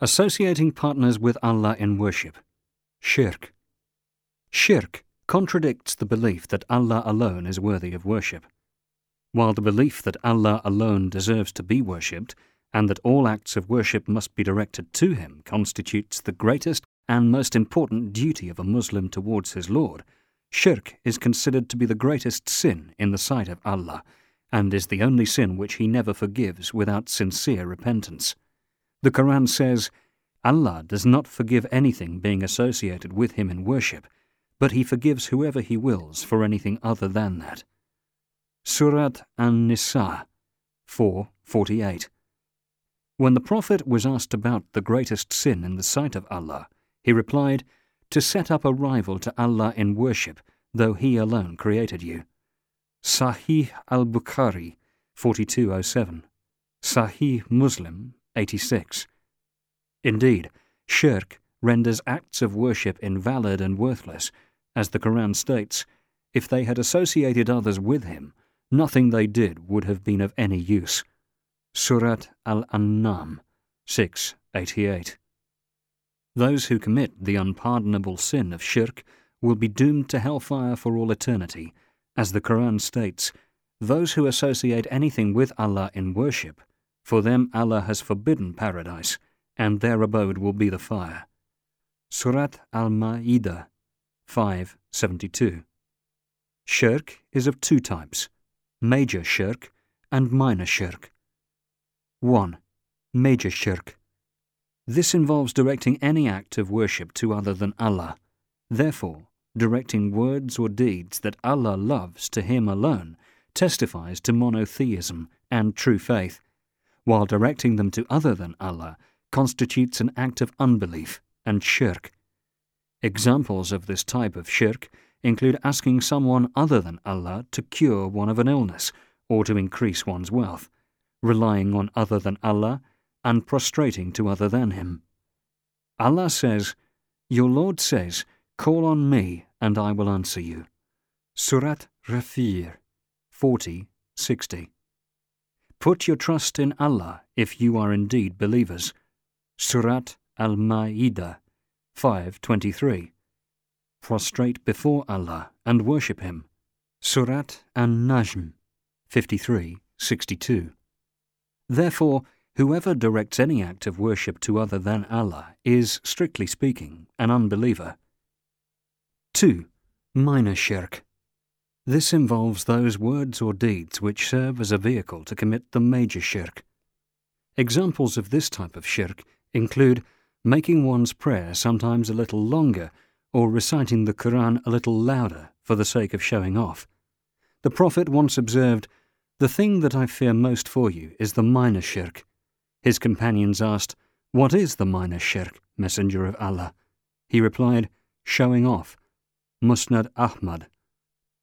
Associating partners with Allah in worship. Shirk. Shirk contradicts the belief that Allah alone is worthy of worship. While the belief that Allah alone deserves to be worshipped and that all acts of worship must be directed to Him constitutes the greatest and most important duty of a Muslim towards his Lord, shirk is considered to be the greatest sin in the sight of Allah and is the only sin which He never forgives without sincere repentance. The Quran says, Allah does not forgive anything being associated with Him in worship, but He forgives whoever He wills for anything other than that. Surat An-Nisa 4:48. When the Prophet was asked about the greatest sin in the sight of Allah, he replied, To set up a rival to Allah in worship, though He alone created you. Sahih al Bukhari 4207. Sahih Muslim 86. Indeed, shirk renders acts of worship invalid and worthless, as the Quran states, if they had associated others with him, nothing they did would have been of any use. Surat Al An'am 688. Those who commit the unpardonable sin of shirk will be doomed to hellfire for all eternity, as the Quran states, those who associate anything with Allah in worship for them Allah has forbidden paradise, and their abode will be the fire. Surat Al-Ma'idah 5:72. Shirk is of two types: major shirk and minor shirk. 1. Major shirk. This involves directing any act of worship to other than Allah. Therefore, directing words or deeds that Allah loves to Him alone testifies to monotheism and true faith while directing them to other than Allah constitutes an act of unbelief and shirk. Examples of this type of shirk include asking someone other than Allah to cure one of an illness or to increase one's wealth, relying on other than Allah, and prostrating to other than Him. Allah says, Your Lord says, Call on me, and I will answer you. Surat Ghafir 40 60. Put your trust in Allah if you are indeed believers. Surat Al-Ma'idah 5.23 Prostrate before Allah and worship Him. Surat An-Najm 53.62 Therefore, whoever directs any act of worship to other than Allah is, strictly speaking, an unbeliever. 2. Minor Shirk this involves those words or deeds which serve as a vehicle to commit the major shirk. Examples of this type of shirk include making one's prayer sometimes a little longer or reciting the Quran a little louder for the sake of showing off. The Prophet once observed, The thing that I fear most for you is the minor shirk. His companions asked, What is the minor shirk, Messenger of Allah? He replied, Showing off. Musnad Ahmad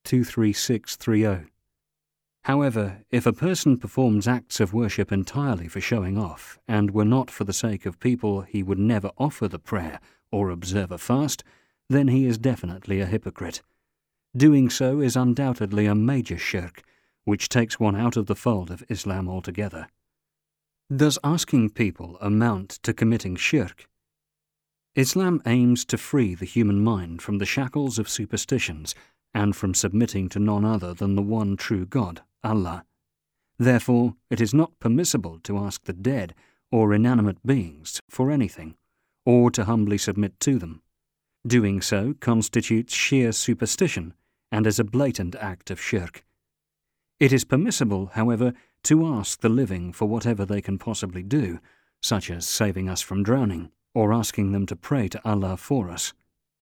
23630. However, if a person performs acts of worship entirely for showing off, and were not for the sake of people he would never offer the prayer or observe a fast, then he is definitely a hypocrite. Doing so is undoubtedly a major shirk, which takes one out of the fold of Islam altogether. Does asking people amount to committing shirk? Islam aims to free the human mind from the shackles of superstitions and from submitting to none other than the one true God, Allah. Therefore, it is not permissible to ask the dead or inanimate beings for anything, or to humbly submit to them. Doing so constitutes sheer superstition and is a blatant act of shirk. It is permissible, however, to ask the living for whatever they can possibly do, such as saving us from drowning or asking them to pray to Allah for us.